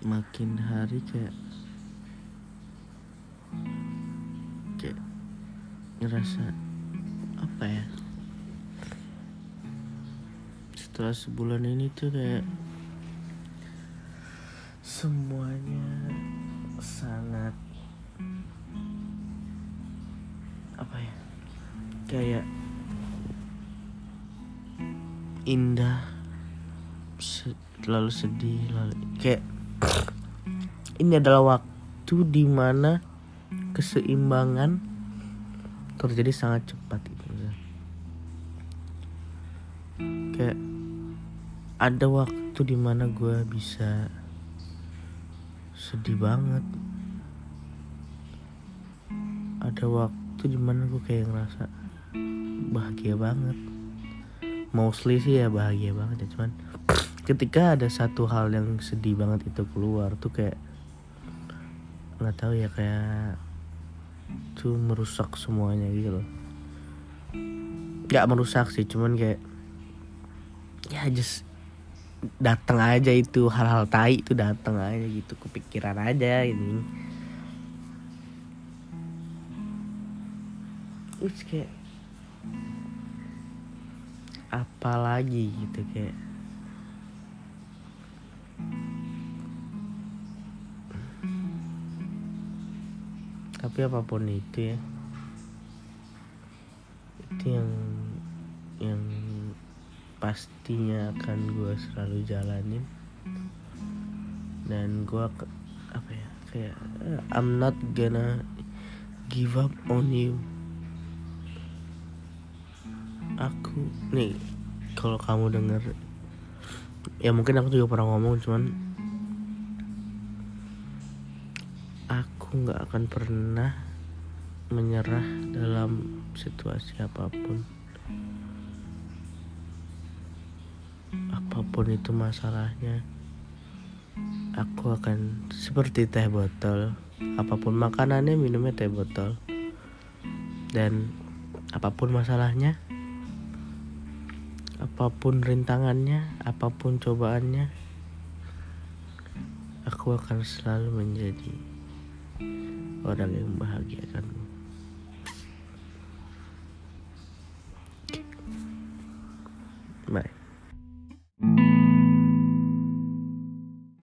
makin hari kayak kayak ngerasa apa ya? Setelah sebulan ini tuh kayak semuanya sangat apa ya? Kayak indah lalu sedih lalu kayak ini adalah waktu di mana keseimbangan terjadi sangat cepat gitu. Kayak ada waktu di mana gue bisa sedih banget. Ada waktu di mana gue kayak ngerasa bahagia banget. Mostly sih ya bahagia banget ya cuman ketika ada satu hal yang sedih banget itu keluar tuh kayak nggak tahu ya kayak tuh merusak semuanya gitu loh. Nggak merusak sih cuman kayak ya just datang aja itu hal-hal tai itu datang aja gitu kepikiran aja ini Terus kayak apa lagi gitu kayak tapi apa pun itu ya. Itu yang yang pastinya akan gue selalu jalanin. Dan gue apa ya kayak eh, I'm not gonna give up on you. Aku nih kalau kamu denger ya mungkin aku juga pernah ngomong cuman aku nggak akan pernah menyerah dalam situasi apa pun. Apa pun itu masalahnya aku akan seperti teh botol. Apa pun makanannya minumnya teh botol. Dan apa pun masalahnya apa pun rintangannya apa pun cobaannya aku akan selalu menjadi orang yang membahagiakanmu. Bye.